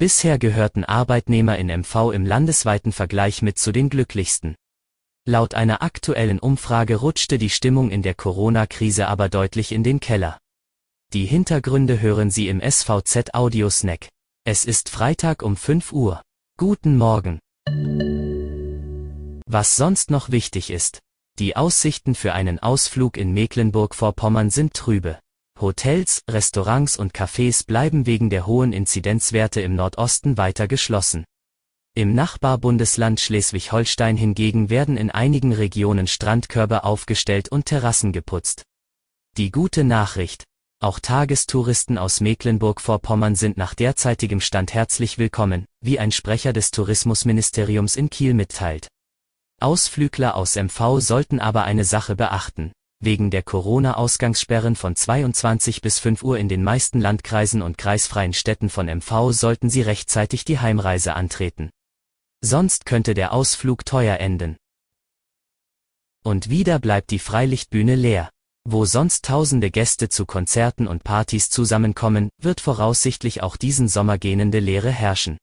Bisher gehörten Arbeitnehmer in MV im landesweiten Vergleich mit zu den glücklichsten. Laut einer aktuellen Umfrage rutschte die Stimmung in der Corona-Krise aber deutlich in den Keller. Die Hintergründe hören Sie im SVZ Audio Snack. Es ist Freitag um 5 Uhr. Guten Morgen. Was sonst noch wichtig ist. Die Aussichten für einen Ausflug in Mecklenburg-Vorpommern sind trübe. Hotels, Restaurants und Cafés bleiben wegen der hohen Inzidenzwerte im Nordosten weiter geschlossen. Im Nachbarbundesland Schleswig-Holstein hingegen werden in einigen Regionen Strandkörbe aufgestellt und Terrassen geputzt. Die gute Nachricht. Auch Tagestouristen aus Mecklenburg-Vorpommern sind nach derzeitigem Stand herzlich willkommen, wie ein Sprecher des Tourismusministeriums in Kiel mitteilt. Ausflügler aus MV sollten aber eine Sache beachten. Wegen der Corona-Ausgangssperren von 22 bis 5 Uhr in den meisten Landkreisen und kreisfreien Städten von MV sollten sie rechtzeitig die Heimreise antreten. Sonst könnte der Ausflug teuer enden. Und wieder bleibt die Freilichtbühne leer. Wo sonst tausende Gäste zu Konzerten und Partys zusammenkommen, wird voraussichtlich auch diesen Sommer gähnende Leere herrschen.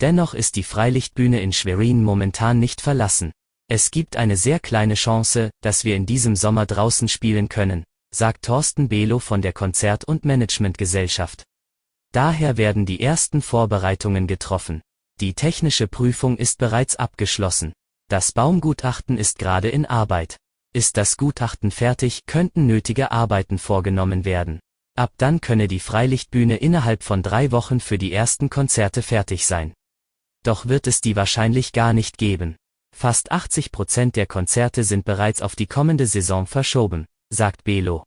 Dennoch ist die Freilichtbühne in Schwerin momentan nicht verlassen. Es gibt eine sehr kleine Chance, dass wir in diesem Sommer draußen spielen können, sagt Thorsten Belo von der Konzert- und Managementgesellschaft. Daher werden die ersten Vorbereitungen getroffen. Die technische Prüfung ist bereits abgeschlossen. Das Baumgutachten ist gerade in Arbeit. Ist das Gutachten fertig, könnten nötige Arbeiten vorgenommen werden. Ab dann könne die Freilichtbühne innerhalb von drei Wochen für die ersten Konzerte fertig sein. Doch wird es die wahrscheinlich gar nicht geben. Fast 80 Prozent der Konzerte sind bereits auf die kommende Saison verschoben, sagt Belo.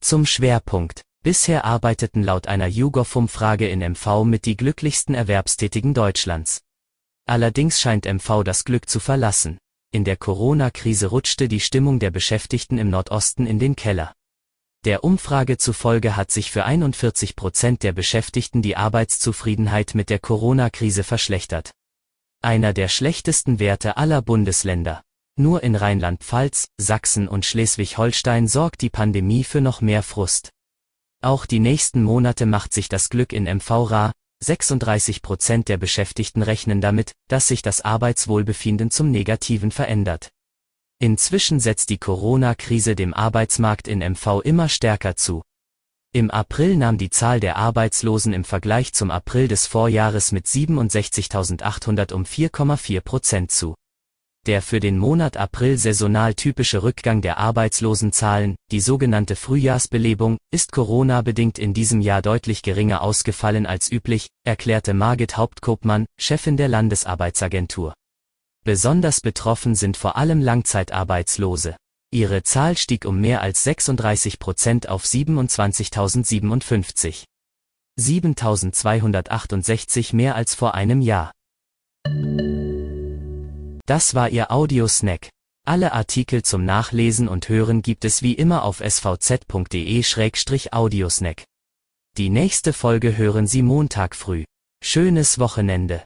Zum Schwerpunkt. Bisher arbeiteten laut einer YouGov-Umfrage in MV mit die glücklichsten Erwerbstätigen Deutschlands. Allerdings scheint MV das Glück zu verlassen. In der Corona-Krise rutschte die Stimmung der Beschäftigten im Nordosten in den Keller. Der Umfrage zufolge hat sich für 41 Prozent der Beschäftigten die Arbeitszufriedenheit mit der Corona-Krise verschlechtert. Einer der schlechtesten Werte aller Bundesländer. Nur in Rheinland-Pfalz, Sachsen und Schleswig-Holstein sorgt die Pandemie für noch mehr Frust. Auch die nächsten Monate macht sich das Glück in MV rar, 36 Prozent der Beschäftigten rechnen damit, dass sich das Arbeitswohlbefinden zum Negativen verändert. Inzwischen setzt die Corona-Krise dem Arbeitsmarkt in MV immer stärker zu. Im April nahm die Zahl der Arbeitslosen im Vergleich zum April des Vorjahres mit 67.800 um 4,4 Prozent zu. Der für den Monat April saisonal typische Rückgang der Arbeitslosenzahlen, die sogenannte Frühjahrsbelebung, ist Corona-bedingt in diesem Jahr deutlich geringer ausgefallen als üblich, erklärte Margit Hauptkopmann, Chefin der Landesarbeitsagentur. Besonders betroffen sind vor allem Langzeitarbeitslose. Ihre Zahl stieg um mehr als 36 Prozent auf 27.057. 7.268 mehr als vor einem Jahr. Das war Ihr Audiosnack. Alle Artikel zum Nachlesen und Hören gibt es wie immer auf svz.de-audiosnack. Die nächste Folge hören Sie Montag früh. Schönes Wochenende.